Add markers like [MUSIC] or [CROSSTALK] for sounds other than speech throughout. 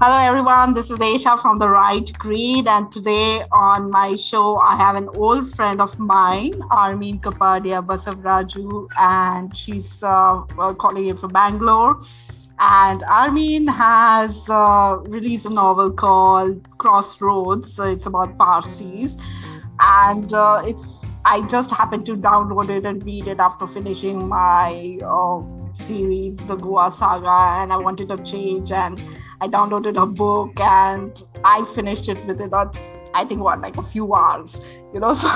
Hello, everyone. This is Eisha from The Write Creed. And today on my show, I have an old friend of mine, Armeen Kapadia Basavaraju, and she's uh, calling in from Bangalore. And Armeen has uh, released a novel called Crossroads. So it's about Parsis. And uh, it's I just happened to download it and read it after finishing my uh, series, The Goa Saga, and I wanted a change. And I downloaded a book and I finished it within a, I think what like a few hours, you know. [LAUGHS] So,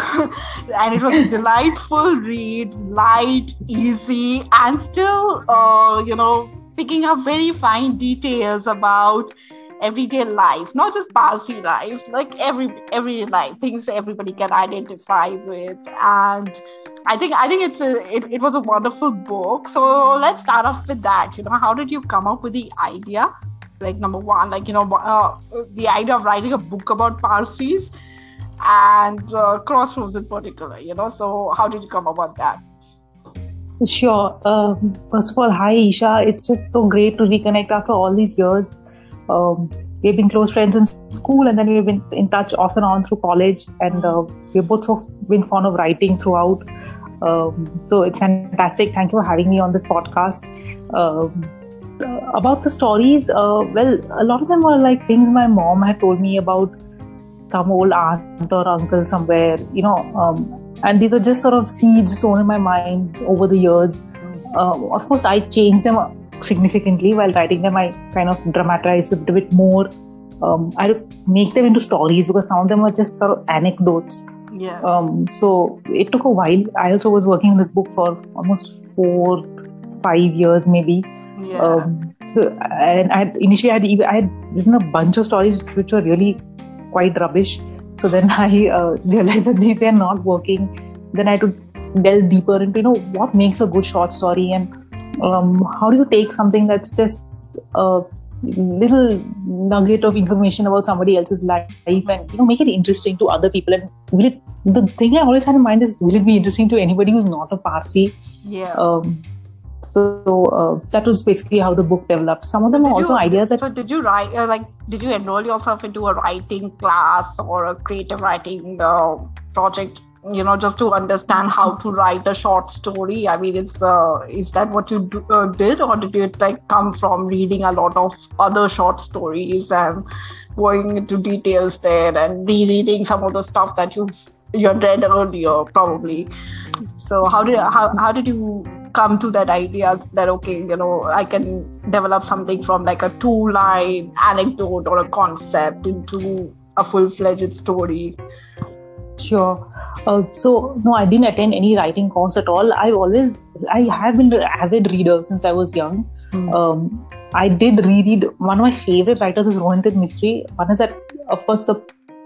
and it was a delightful read, light, easy, and still, uh, you know, picking up very fine details about everyday life, not just Parsi life, like every everyday life, things everybody can identify with. And I think I think it's a it, it was a wonderful book. So let's start off with that. You know, how did you come up with the idea like number one like you know uh, the idea of writing a book about parsis and uh, crossroads in particular you know so how did you come about that? Sure um, first of all hi Eisha. It's just so great to reconnect after all these years. Um, we've been close friends in school and then we've been in touch off and on through college and uh, we've both so been fond of writing throughout. Um, so it's fantastic. Thank you for having me on this podcast. Um, about the stories, uh, well, a lot of them were like things my mom had told me about some old aunt or uncle somewhere, you know, um, and these are just sort of seeds sown in my mind over the years. Uh, of course, I changed them significantly while writing them. I kind of dramatized it a bit more. Um, I make them into stories because some of them are just sort of anecdotes. Yeah. Um, so it took a while. I also was working on this book for almost four, five years, maybe. Yeah. Um, so and I had initially I had, I had written a bunch of stories which were really quite rubbish. So then [LAUGHS] I uh, realized that they, they're not working. Then I had to delve deeper into you know what makes a good short story and um, how do you take something that's just a little nugget of information about somebody else's life and you know make it interesting to other people and will it the thing I always had in mind is will it be interesting to anybody who's not a Parsi? Yeah. Um, so uh, that was basically how the book developed. Some of them are also you, ideas that so did you write uh, like did you enroll yourself into a writing class or a creative writing uh, project you know just to understand how to write a short story? I mean is uh, is that what you do, uh, did? Or did it like come from reading a lot of other short stories and going into details there and rereading some of the stuff that you've you read earlier probably? So how did how, how did you come to that idea that okay you know i can develop something from like a two line anecdote or a concept into a full-fledged story. Sure. Uh, so no i didn't attend any writing course at all. I've always i have been an avid reader since i was young. Mm. um, i did reread one of my favorite writers is rohinton mistry one is that of course the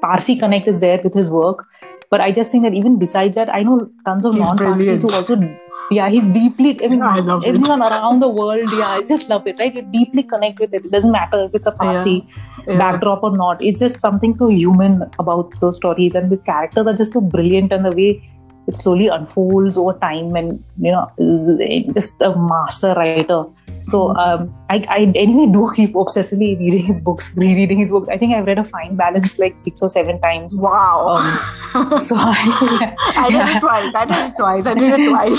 parsi connect is there with his work. But I just think that even besides that, I know tons of non-Parsis who also, yeah, he's deeply. I mean, I everyone it. around the world, yeah, I just love it. Right, you deeply connect with it. It doesn't matter if it's a Parsi yeah. Yeah. backdrop or not. It's just something so human about those stories, and these characters are just so brilliant, and the way it slowly unfolds over time and you know just a master writer so um, I, I anyway do keep obsessively reading his books rereading his books i think i've read a fine balance like six or seven times wow um, [LAUGHS] so I, [LAUGHS] I did it twice i did it twice i did it twice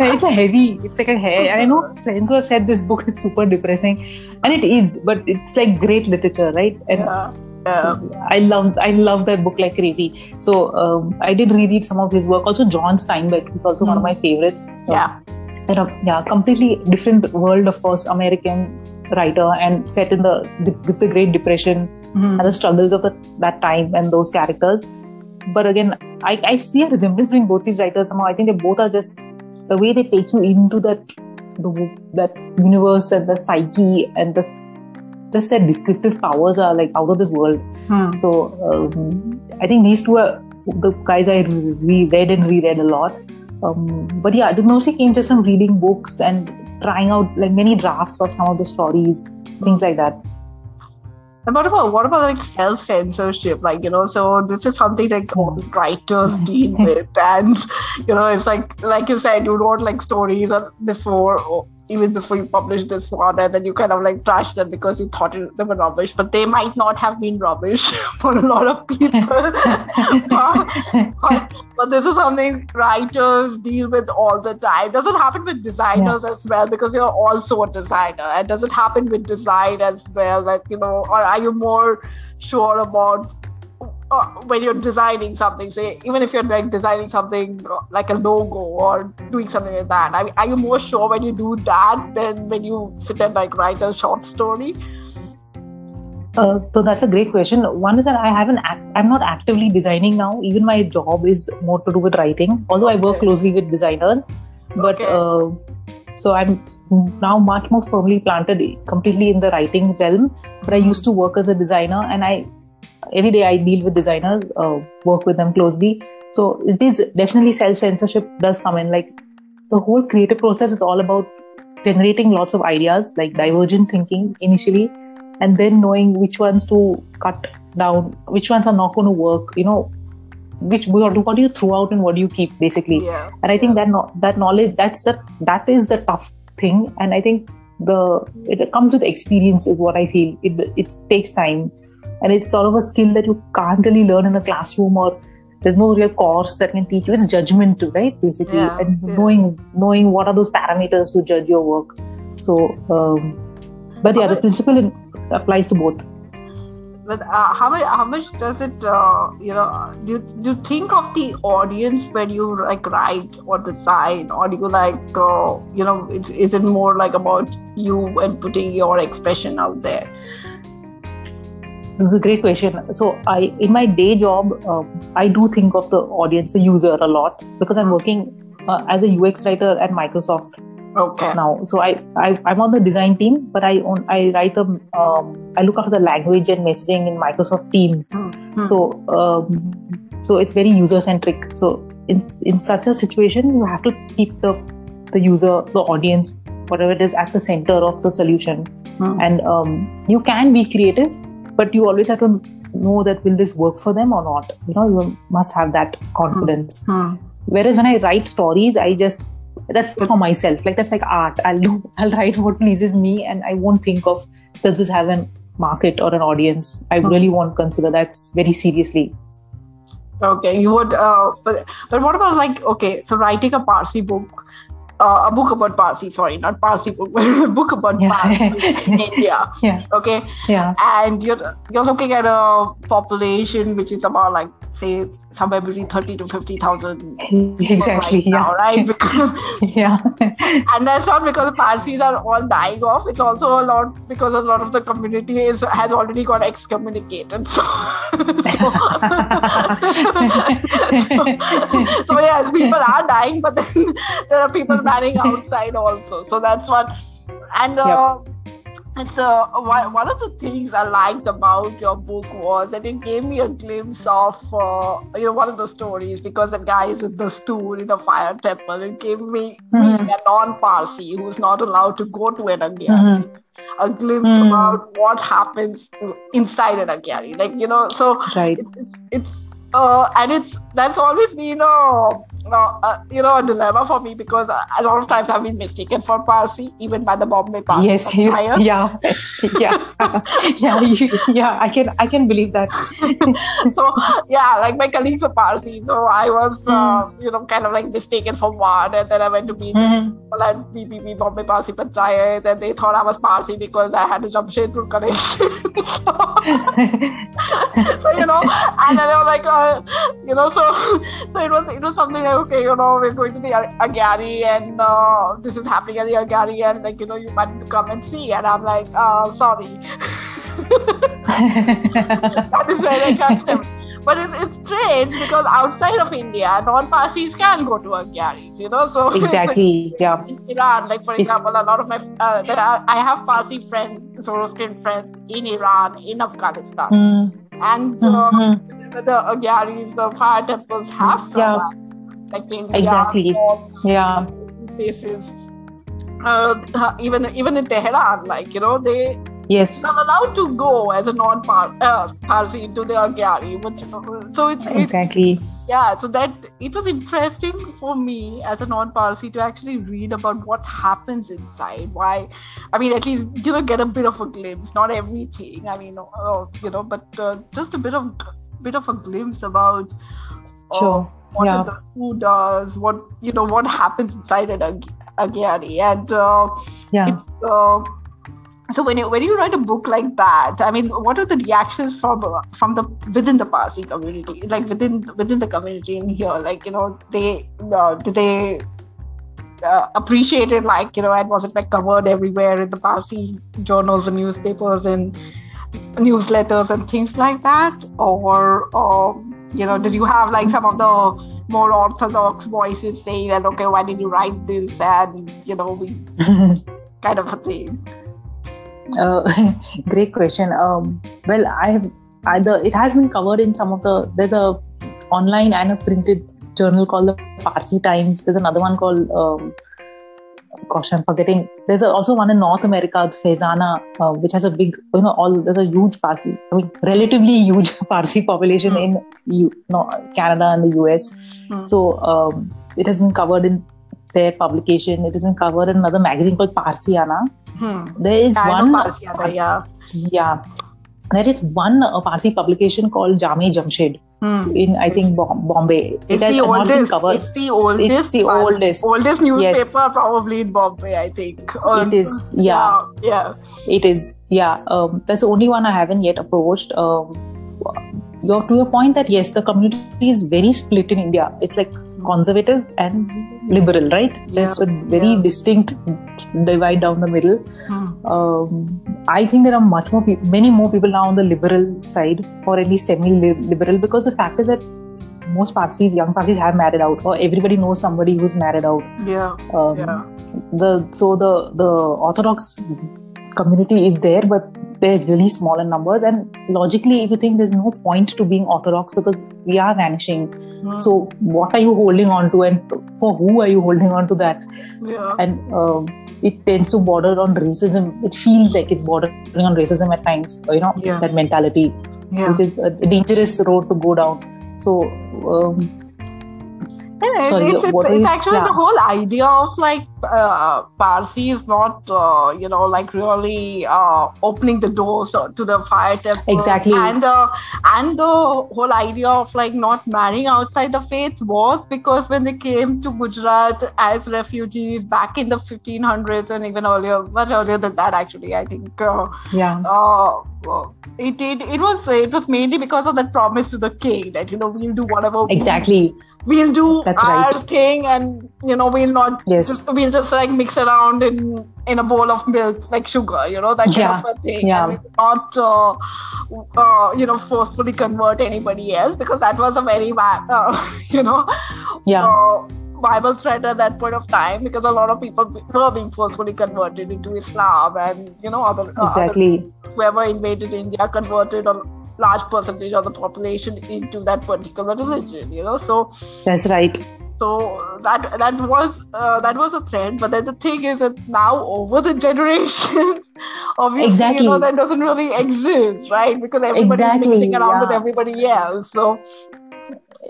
[LAUGHS] it's a heavy it's like a hair i know friends who have said this book is super depressing and it is but it's like great literature right and yeah so I love I love that book like crazy. So um, I did reread some of his work. Also, John Steinbeck is also mm. one of my hmm. favorites. So, yeah, and, uh, yeah, completely different world, of course, American writer and set in the the, the Great Depression mm. and the struggles of the, that time and those characters. But again, I, I see a resemblance between both these writers somehow. I think they both are just the way they take you into that the, that universe and the psyche and the just their descriptive powers are like out of this world. Hmm. So um, I think these two are the guys I re- read and reread a lot. Um, but yeah, it mostly came just from reading books and trying out like many drafts of some of the stories, things like that. And what about what about like self censorship? Like you know, so this is something like all writers [LAUGHS] deal with, and you know, it's like like you said, you wrote like stories before even before you publish this one, and then you kind of like trash them because you thought it, they were rubbish, but they might not have been rubbish [LAUGHS] for a lot of people. [LAUGHS] but, but, this is something writers deal with all the time. Does it happen with designers yeah. as well? Because you're also a designer, and does it happen with design as well? Like you know, or are you more sure about when you're designing something, say even if you're like designing something like a logo or doing something like that, I mean, are you more sure when you do that than when you sit and like write a short story? Uh, so that's a great question. One is that I haven't, act- I'm not actively designing now. Even my job is more to do with writing, although I work closely with designers. But okay. uh, so I'm now much more firmly planted completely in the writing realm. But I used to work as a designer, and I every day I deal with designers, uh, work with them closely. So it is definitely self censorship does come in. Like the whole creative process is all about generating lots of ideas, like divergent thinking initially, and then knowing which ones to cut down, which ones are not going to work. You know, which what do you throw out and what do you keep, basically. Yeah. And I think that no, that knowledge that's the that is the tough thing, and I think the it comes with experience is what I feel. It it takes time and it's sort of a skill that you can't really learn in a classroom or there's no real course that can teach you. It's judgment too right basically. Yeah, and yeah. knowing knowing what are those parameters to judge your work. So um, but yeah the principle in, applies to both. But uh, how much how much does it uh, you know do you, do you think of the audience when you like write or design? Or do you like uh, you know it's, is it more like about you and putting your expression out there this is a great question. So, I in my day job, uh, I do think of the audience, the user, a lot because I'm working uh, as a UX writer at Microsoft. Okay. Now, so I, I I'm on the design team, but I own I write the um, I look after the language and messaging in Microsoft Teams. Mm-hmm. So um, so it's very user centric. So in in such a situation, you have to keep the the user, the audience, whatever it is, at the center of the solution. Mm-hmm. And um, you can be creative, but you always have to know that will this work for them or not? You know you must have that confidence. Hmm. whereas when i write stories i just that's for myself. Like that's like art. I'll do [LAUGHS] i'll write what pleases me and i won't think of does this have a market or an audience? I hmm. really won't consider. That very seriously. Okay you would uh, but but what about like okay so writing a parsi book uh, a book about Parsi, sorry, not Parsi book, a [LAUGHS] book about yeah. Parsi in [LAUGHS] India. Yeah. Okay. Yeah. And you're you're looking at a population which is about like say somewhere between 30 to 50,000 [LAUGHS] exactly right yeah. now, right? [LAUGHS] Because, yeah. [LAUGHS] and that's not because the Parsis are all dying off it's also a lot because a lot of the community is has already got excommunicated so so, so, yes people are dying but then there are people marrying outside also so that's what and uh, yep and so one, one of the things I liked about your book was that it gave me a glimpse of uh, you know one of the stories because the guy is in the stool in a fire temple. It gave me, mm-hmm. a non-Parsi who's not allowed to go to an Agiary. Mm-hmm. A glimpse mm-hmm. about what happens inside an Agiary. Like, you know, so right. it, it's, it's uh, and it's that's always been a uh, you know, a dilemma for me because a lot of times I've been mistaken for Parsi, even by the Bombay Parsi. Yes, you, yeah, [LAUGHS] yeah, [LAUGHS] yeah, you, yeah. I can, I can believe that. so yeah, like my colleagues were Parsi, so I was, mm. uh, you know, kind of like mistaken for one, and then I went to meet mm. people at BPP Bombay Parsi Panchayat, and then they thought I was Parsi because I had a Jamshedpur connection. [LAUGHS] so, so, you know, and then they were like, uh, you know, so so it was it was something like okay, you know, we're going to the Agiary and uh, this is happening at the Agiary and like, you know, you might come and see. And I'm like, uh, sorry. [LAUGHS] that is where I can't step. But it's, it's strange because outside of India, non-Parsis can go to Agiaries, you know. So exactly, yeah. In Iran, like for example, a lot of my uh, there are I have Parsi friends, Zoroastrian friends in Iran, in Afghanistan, mm. and uh, mm-hmm. the Agiaries, the fire temples have yeah like exactly yeah places uh, even even in Tehran like you know they yes not allowed to go as a non uh, Parsi into the Agiary but so it's exactly yeah, so that it was interesting for me as a non-Parsi to actually read about what happens inside. Why, I mean, at least you know, get a bit of a glimpse. Not everything. I mean, uh, you know, but uh, just a bit of bit of a glimpse about. Uh, sure. What yeah. the who does what you know what happens inside an ag- and uh, yeah. it's uh, so when you when you write a book like that i mean what are the reactions from from the within the parsi community like within within the community in here like you know they uh, do they uh, appreciate it like you know and was it like covered everywhere in the parsi journals and newspapers and newsletters and things like that or um, you know did you have like some of the more orthodox voices saying that okay why did you write this and you know we [LAUGHS] kind of a thing uh, [LAUGHS] great question. Um, well, I have either it has been covered in some of the there's a online and a printed journal called the Parsi Times. There's another one called um, gosh, I'm forgetting. There's a, also one in North America, FEZANA, uh, which has a big, you know, all there's a huge Parsi, I mean, relatively [LAUGHS] huge Parsi population mm. in U, no, Canada and the US. Mm. So um, it has been covered in their publication. It has been covered in another magazine called Parsiana. Hmm. There is I one. Parsiana, yeah. Yeah. There is one uh, Parsi publication called Jame Jamshed hmm. in I think Bombay. It's it the oldest. It's the oldest. It's the oldest. Oldest newspaper yes. probably in Bombay. I think. Um, it is. Yeah. yeah. yeah. It is. Yeah. Um, that's the only one I haven't yet approached. Um, you're to your point that yes, the community is very split in India. It's like conservative and liberal, right? Yeah. There's a very yeah. distinct divide down the middle. Hmm. Um, I think there are much more, pe- many more people now on the liberal side, or at least semi-liberal, because the fact is that most Parsis, young Parsis, have married out, or everybody knows somebody who's married out. Yeah. Um, yeah. The so the the Orthodox community is there, but they're really small in numbers. And logically, if you think there's no point to being orthodox because we are vanishing, mm. so what are you holding on to, and for who are you holding on to that? Yeah. And um, it tends to border on racism. It feels like it's bordering on racism at times. You know yeah. that mentality, yeah. which is a dangerous road to go down. So. Um, Sorry, it's, it's, it's actually yeah. the whole idea of like uh, Parsi is not, uh, you know, like really uh, opening the doors to the fire temple. Exactly. And the and the whole idea of like not marrying outside the faith was because when they came to Gujarat as refugees back in the 1500s and even earlier, much earlier than that, actually, I think. Uh, yeah. Uh, it, it it was it was mainly because of that promise to the king that you know we'll do whatever exactly we'll do That's our right. thing and you know we'll not yes. just, we'll just like mix around in in a bowl of milk like sugar you know that kind yeah. of a thing yeah. and not uh, uh, you know forcefully convert anybody else because that was a very [LAUGHS] uh, you know yeah uh, Bible threat at that point of time because a lot of people were being forcefully converted into Islam and you know other exactly other, whoever invaded India converted a large percentage of the population into that particular religion you know so that's right so that that was uh, that was a trend but then the thing is that now over the [LAUGHS] generations [LAUGHS] obviously exactly. you know that doesn't really exist right because everybody's exactly. mixing around yeah. with everybody else so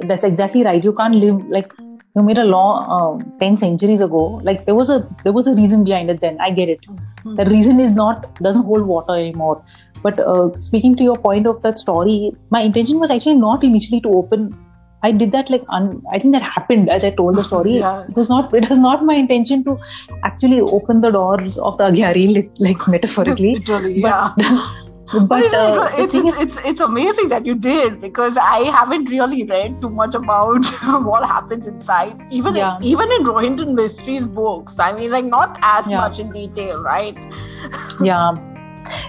that's exactly right you can't live like you made a law uh, 10 centuries ago like there was a there was a reason behind it then i get it mm-hmm. the reason is not doesn't hold water anymore but uh, speaking to your point of that story my intention was actually not initially to open i did that like un- i think that happened as i told the story [LAUGHS] yeah. it was not it was not my intention to actually open the doors of the Agiary like metaphorically [LAUGHS] Literally, but yeah. [LAUGHS] but uh, it's, it's, it's, it's amazing that you did because I haven't really read too much about what happens inside. Even Yeah. in, even in Rohinton Mistry's books, I mean, like not as Yeah. much in detail, right? yeah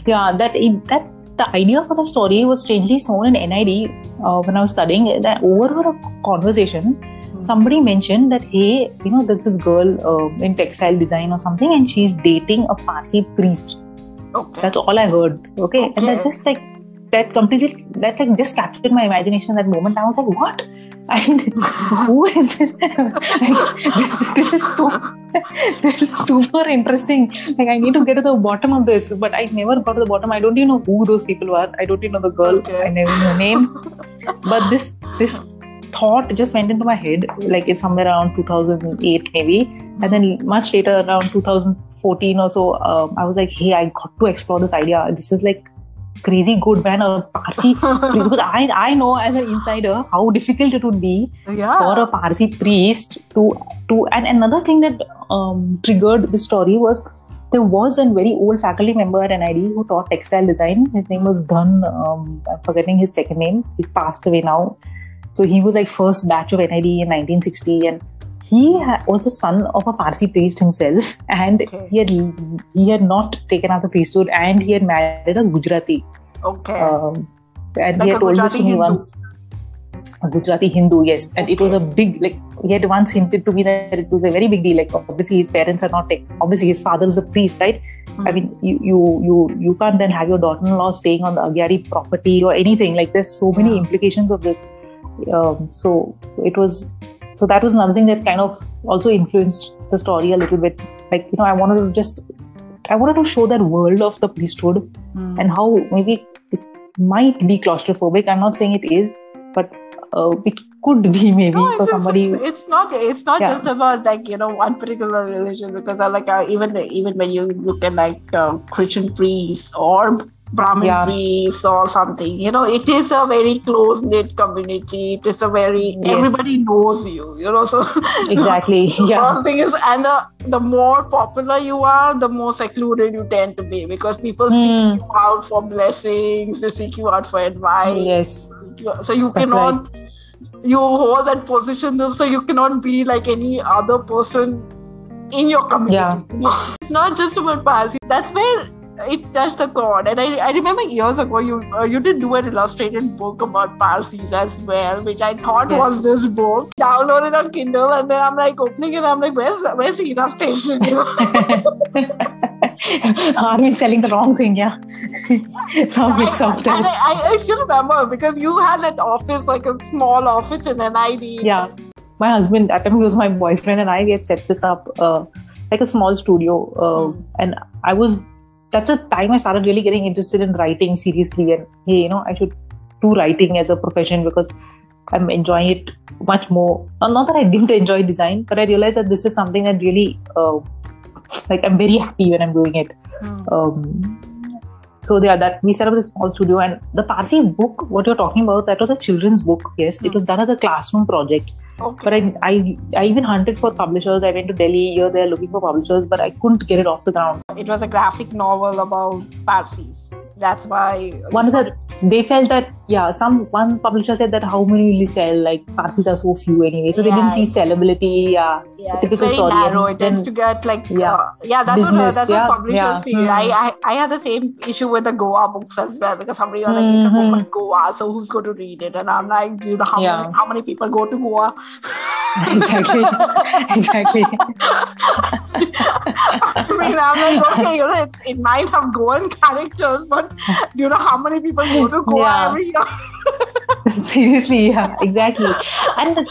yeah that that the idea for the story was strangely sown in nid uh, when i was studying that over a conversation somebody mentioned that hey you know there's this girl uh, in textile design or something and she's dating a parsi priest Okay. that's all i heard okay, and Okay. that just like that completely that like just captured my imagination that moment. I was like what? I mean who is this? [LAUGHS] Like, this, this is so [LAUGHS] this is super interesting. Like i need to get to the bottom of this but i never got to the bottom. I don't even know who those people were. I don't even know the girl. Okay. i never know her name. But this this thought just went into my head like it's somewhere around 2008 maybe. And then much later around 2014 or so um, i was like hey i got to explore this idea. This is like crazy good man a parsi [LAUGHS] because i i know as an insider how difficult it would be yeah. for a parsi priest to to and another thing that um, triggered the story was there was a very old faculty member at NID who taught textile design. His name was Dhan. Um, I'm forgetting his second name. He's passed away now. So he was like first batch of NID in 1960, and he was a son of a Parsi priest himself, and okay. he had he had not taken up the priesthood, and he had married a Gujarati. Okay. Um, and like he had told this to me once. A Gujarati Hindu, yes, and it was a big like he had once hinted to me that it was a very big deal. Like obviously his parents are not like obviously his father is a priest, right? Mm-hmm. I mean you you you you can't then have your daughter-in-law staying on the Agiary property or anything. Like there's so many yeah. implications of this um, so it was so that was another thing that kind of also influenced the story a little bit like you know i wanted to just i wanted to show that world of the priesthood mm. and how maybe it might be claustrophobic i'm not saying it is but uh, it could be [LAUGHS] maybe no, for somebody it's, it's, not it's not yeah. just about like you know one particular religion because I like uh, even even when you look at like uh, christian priests or Brahmin yeah. priests or something. You know, it is a very close knit community. It is a very yes. everybody knows you. You know, so [LAUGHS] exactly. the yeah. First thing is, and the, the more popular you are, the more secluded you tend to be because people mm. seek you out for blessings. They seek you out for advice. Yes. So you That's cannot. Right. You hold that position, so you cannot be like any other person in your community. Yeah. it's not just about Parsi. That's where it touched the chord. And I, I remember years ago you uh, you did do an illustrated book about Parsis as well, which I thought yes. was this book. Downloaded on Kindle, and then I'm like opening it. I'm like, where's where's the illustration? [LAUGHS] Are we selling the wrong thing? Yeah, [LAUGHS] some mix up there. I, I still remember because you had that office, like a small office in NID. Yeah, my husband at the time he was my boyfriend, and I had set this up. Uh, like a small studio, uh, mm. and I was that's a time I started really getting interested in writing seriously. And hey, you know, I should do writing as a profession because I'm enjoying it much more. Not that I didn't enjoy design, but I realized that this is something that really, uh, like, I'm very happy when I'm doing it. Mm. Um, so yeah, that we set up this small studio, and the Parsi book, what you're talking about, that was a children's book. Yes, mm. it was done as a classroom project. Okay. But I, I, I even hunted for publishers. I went to Delhi here, there looking for publishers, but I couldn't get it off the ground. It was a graphic novel about Parsis. That's why. One that they felt that yeah, some one publisher said that how many will you sell? Like Parsis are so few anyway, so yeah. they didn't see sellability. Yeah, yeah typical story. Narrow. It tends to get like yeah, uh, yeah. That's Business, what that's yeah, what publishers yeah. see. Hmm. I, I I had the same issue with the Goa books as well because somebody was like mm-hmm. it's a book mm-hmm. Goa, so who's going to read it? And I'm like, you know how yeah. many, how many people go to Goa? [LAUGHS] exactly, exactly. [LAUGHS] I mean, I'm like, okay, you know, it's, it might have Goan characters, but do you know how many people go to Goa yeah. every year? Seriously, yeah, exactly. And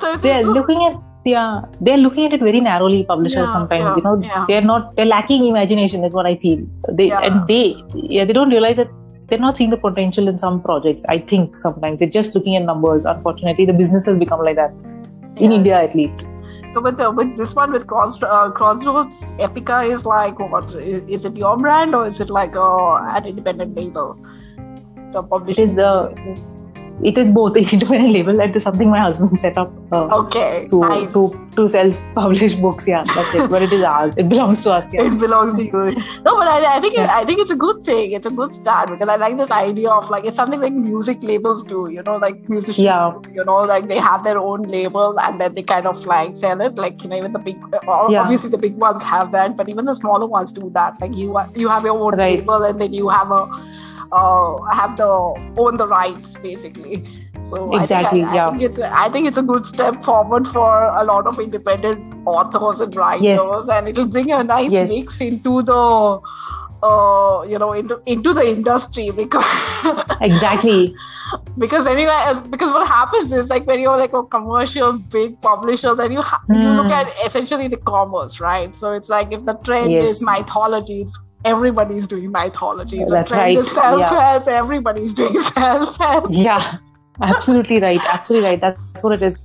so they're looking at yeah, they're looking at it very narrowly. Publishers yeah, sometimes, yeah, you know, yeah. they're not they're lacking imagination. Is what I feel. They and they yeah they don't realize that they're not seeing the potential in some projects. I think sometimes they're just looking at numbers. Unfortunately, the business has become like that in India at least. So with with this one with Cross, uh, Crossroads, Epica is like what? Is, is, it your brand or is it like uh, an independent label? The publishing. It is. Uh, it is both an independent label and something my husband set up. Uh, okay. To, nice. to to self-publish [LAUGHS] books. Yeah, that's it. But it is ours. It belongs to us. Yeah. It belongs to you. No, but I, I think yeah. it, I think it's a good thing. It's a good start because I like this idea of like it's something like music labels do. You know, like musicians. Yeah. You know, like they have their own label and then they kind of like sell it. Like you know, even the big, yeah. obviously the big ones have that, but even the smaller ones do that. Like you you have your own right. label and then you have a uh, have the own the rights basically. So exactly, I think, I, yeah. I think, it's a, I think it's a good step forward for a lot of independent authors and writers, yes. and it'll bring a nice yes. mix into the. Uh, you know, into into the industry because [LAUGHS] exactly because anyway, because what happens is like when you're like a commercial big publisher, then you ha- mm. you look hmm. at essentially the commerce, right? So it's like if the trend yes. is mythology, it's everybody's doing mythology. That's right. Self help, yeah. everybody's doing [LAUGHS] self help. Yeah. absolutely right absolutely right that's what it is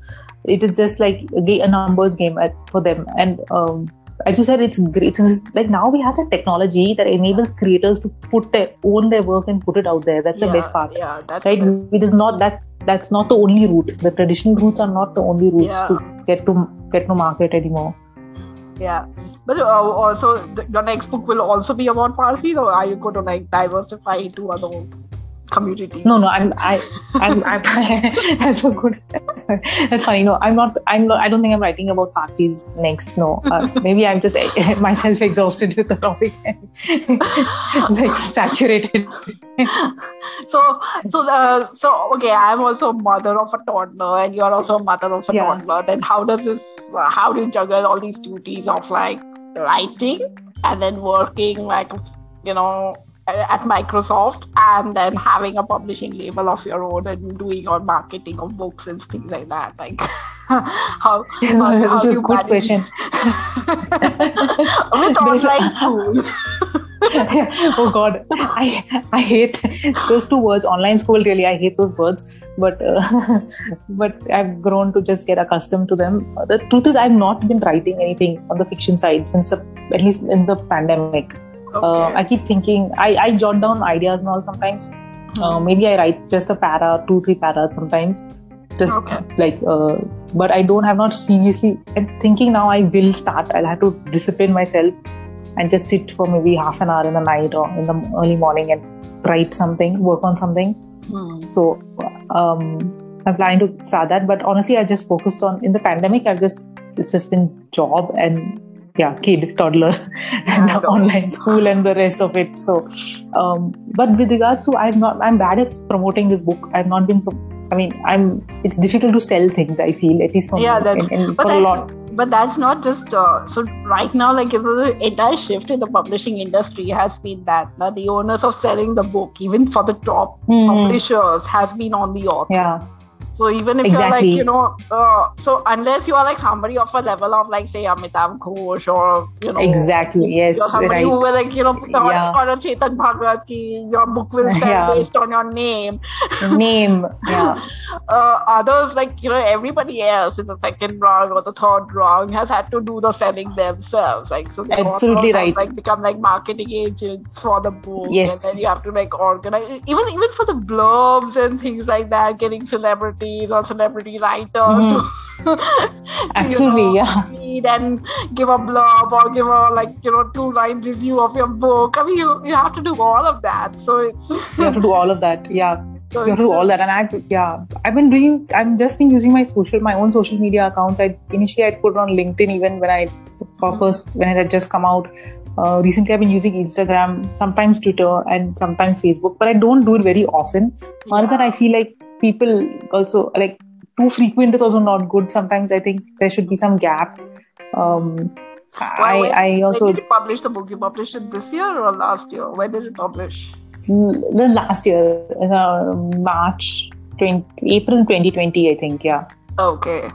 it is just like a numbers game for them and um, as you said it's great it's like now we have the technology that enables creators to put their own their work and put it out there that's yeah, the best part yeah that's right it is not that that's not the only route the traditional routes are not the only routes yeah. to get to get to market anymore yeah but uh, also your next book will also be about Parsi or are you going to like diversify into other community no no i'm i i'm i'm [LAUGHS] that's so good. That's funny. No i'm not i'm not i don't think i'm writing about parsis next no. Uh, [LAUGHS] maybe i'm just [LAUGHS] myself exhausted with the topic. It's like saturated. So so the so okay i'm also mother of a toddler and you're also a mother of a yeah. toddler. Then how does this uh, how do you juggle all these duties of like writing and then working like you know at Microsoft and then having a publishing label of your own and doing your marketing of books and things like that. Like [LAUGHS] [LAUGHS] how, how, how a good question. [LAUGHS] With online school. [LAUGHS] oh god i i hate those two words online school really i hate those words but uh, [LAUGHS] but i've grown to just get accustomed to them the truth is i've not been writing anything on the fiction side since the, at least in the pandemic uh, okay. Uh, I keep thinking, I, I jot down ideas and all sometimes. Uh, maybe I write just a para, two, three paras sometimes. Just okay. like, uh, but I don't have not seriously. I'm thinking now I will start. I'll have to discipline myself and just sit for maybe half an hour in the night or in the early morning and write something, work on something. Mm. So um, I'm planning to start that. But honestly, I just focused on in the pandemic. I've just it's just been job and yeah kid toddler [LAUGHS] and online school and the rest of it so um, but with regards to i'm not i'm bad at promoting this book i've not been i mean i'm it's difficult to sell things i feel at least for yeah in, for a lot but that's not just uh, so right now like the entire shift in the publishing industry has been that the owners of selling the book even for the top mm. publishers has been on the author yeah so even if exactly. you're like, you know, uh, so unless you are like somebody of a level of like say Amitav Ghosh or you know, exactly, yes, you're somebody right. who will like you know put on, yeah. on a Chetan Bhagat ki your book will sell yeah. based on your name. name, [LAUGHS] yeah. uh, others like you know everybody else in the second rung or the third rung has had to do the selling themselves. Like so, absolutely right. Have, like become like marketing agents for the book. Yes, and then you have to like organize even even for the blurbs and things like that, getting celebrity celebrities or celebrity writers mm-hmm. to [LAUGHS] absolutely you know, yeah. read and give a blurb or give a like you know two line review of your book. I mean you, you have to do all of that so it's [LAUGHS] you have to do all of that yeah. [LAUGHS] So you have to do all that and i yeah. I've been doing i'm just been using my social my own social media accounts. I initially i put on linkedin even when i first mm-hmm. when it had just come out. Uh, recently i've been using instagram sometimes twitter and sometimes facebook but i don't do it very often. Yeah. once that i feel like people also like too frequent is also not good. Sometimes I think there should be some gap. Um, I, when, I also when did you publish the book. You published it this year or last year? When did you publish? The last year, uh, March 20, April 2020, I think. Yeah. Okay.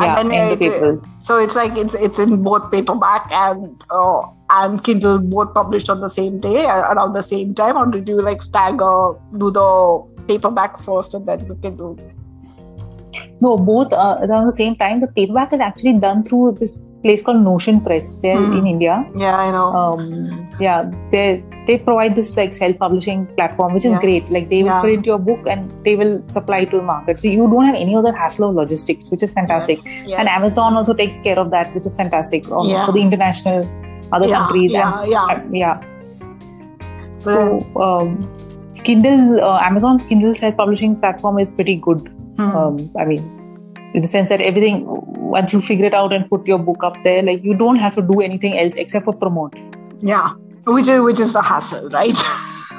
Yeah, and then it, so it's like it's it's in both paperback and uh, and Kindle both published on the same day around the same time, or did you like stagger do the paperback first and then you can do No, both uh, around the same time. The paperback is actually done through this place called Notion Press there mm. in India. Yeah, I know. Um, yeah, they they provide this like self-publishing platform, which is yeah. great. Like they will yeah. print your book and they will supply to the market, so you don't have any other hassle of logistics, which is fantastic. Yes. Yes. And Amazon also takes care of that, which is fantastic um, yeah. for the international other countries. Yeah, and, yeah, yeah. So. Um, Kindle, uh, Amazon's Kindle self-publishing platform is pretty good. Mm. Um, I mean, in the sense that everything, once you figure it out and put your book up there, like you don't have to do anything else except for promote. Yeah, which is which is the hassle, right?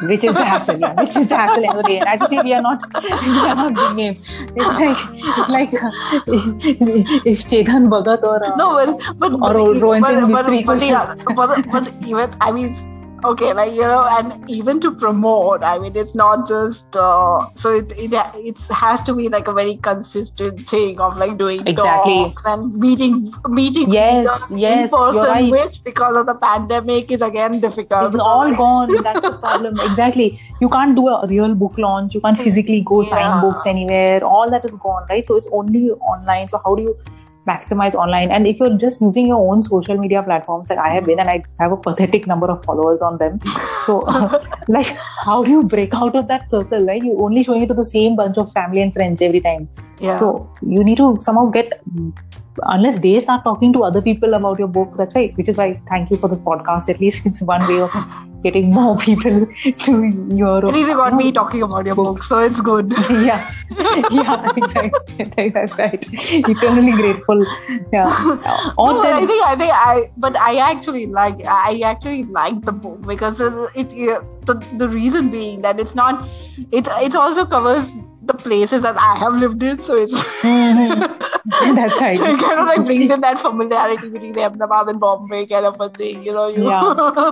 which is the hassle, yeah. Which is the hassle the day. And as you say, we are not, [LAUGHS] we are not big name. It's like, it's like uh, [LAUGHS] if Chetan Bhagat or uh, no, but, but or Rohinton Mistry, but, but, yeah, but, but even I mean okay like you know and even to promote i mean it's not just uh, so it, it it has to be like a very consistent thing of like doing exactly. talks and meeting meeting yes yes in person, right. which because of the pandemic is again difficult. It's all gone. That's the problem. [LAUGHS] Exactly. You can't do a real book launch. You can't physically go yeah. sign books anywhere. All that is gone right? So it's only online. So how do you maximize online. And if you're just using your own social media platforms like i have been and i have a pathetic number of followers on them. So [LAUGHS] [LAUGHS] like how do you break out of that circle right? You're only showing it to the same bunch of family and friends every time. Yeah. so you need to somehow get unless they start talking to other people about your book that's right. Which is why thank you for this podcast. At least it's one way of getting more people [LAUGHS] to your at least you got me talking about your book so it's good. [LAUGHS] Yeah. Yeah exactly. [LAUGHS] That's right. Eternally grateful. Yeah. Or no, then, i think i think i but i actually like i actually like the book because it, it the, the reason being that it's not it it also covers the places that I have lived in. So it's mm-hmm. [LAUGHS] that's right. it kind of like [LAUGHS] brings in that familiarity between Ahmedabad and Bombay kind of a thing, you know. You yeah.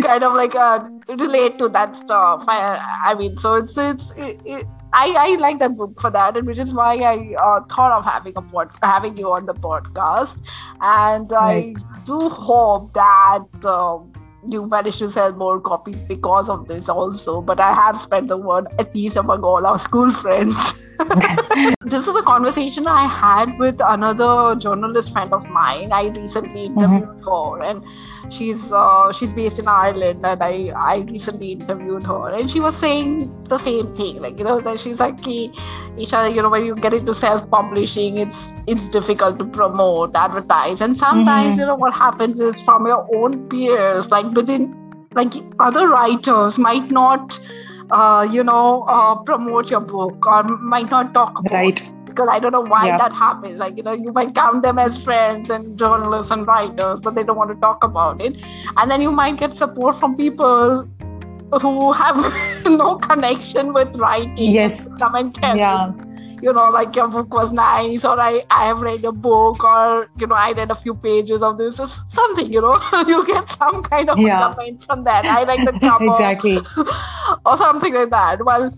[LAUGHS] kind of like uh, relate to that stuff. I, I mean, so it's it's. It, it, I, I like that book for that, and which is why I uh, thought of having a pod, having you on the podcast, and right. I do hope that um, you managed to sell more copies because of this also but i have spread the word at least among all our school friends [LAUGHS] this is a conversation i had with another journalist friend of mine i recently interviewed mm-hmm. her and she's uh, she's based in Ireland, and I I recently interviewed her, and she was saying the same thing. Like you know, that she's like, Eisha, you know, when you get into self-publishing, it's it's difficult to promote, advertise, and sometimes mm-hmm. you know what happens is from your own peers, like within like other writers might not. Uh, you know, uh, promote your book or might not talk about right because I don't know why yeah. that happens. Like, you know, you might count them as friends and journalists and writers, but they don't want to talk about it. And then you might get support from people who have [LAUGHS] no connection with writing. Yes. Come and tell yeah. you know, like your book was nice, or I, I have read a book, or, you know, I read a few pages of this, or something, you know, [LAUGHS] you get some kind of yeah. comment from that. I like the [LAUGHS] cover. exactly. or something like that. Well,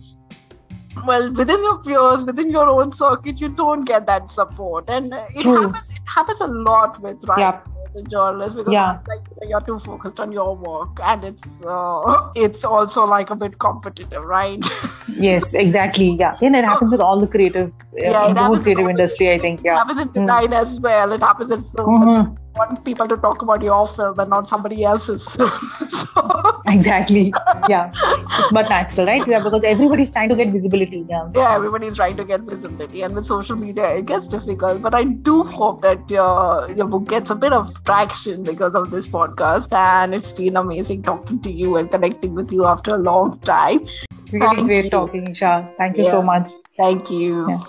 well within your peers within your own circuit you don't get that support and it True. happens it happens a lot with writing yep. And journalists because yeah. like you're too focused on your work and it's uh, it's also like a bit competitive right? [LAUGHS] Yes exactly. Yeah. And it happens with all the creative uh, yeah, in the whole creative industry i think. Yeah. It happens in design mm. as well. It happens in film. Mm-hmm want people to talk about your film and not somebody else's film. [LAUGHS] so, exactly. Yeah. It's but natural, right? Yeah, because everybody's trying to get visibility. Yeah. Yeah, everybody's trying to get visibility. And with social media, it gets difficult. But I do hope that your, your book gets a bit of traction because of this podcast. And it's been amazing talking to you and connecting with you after a long time. Really Thank great you. talking, Eisha. Thank you yeah. so much. Thank you. Yeah.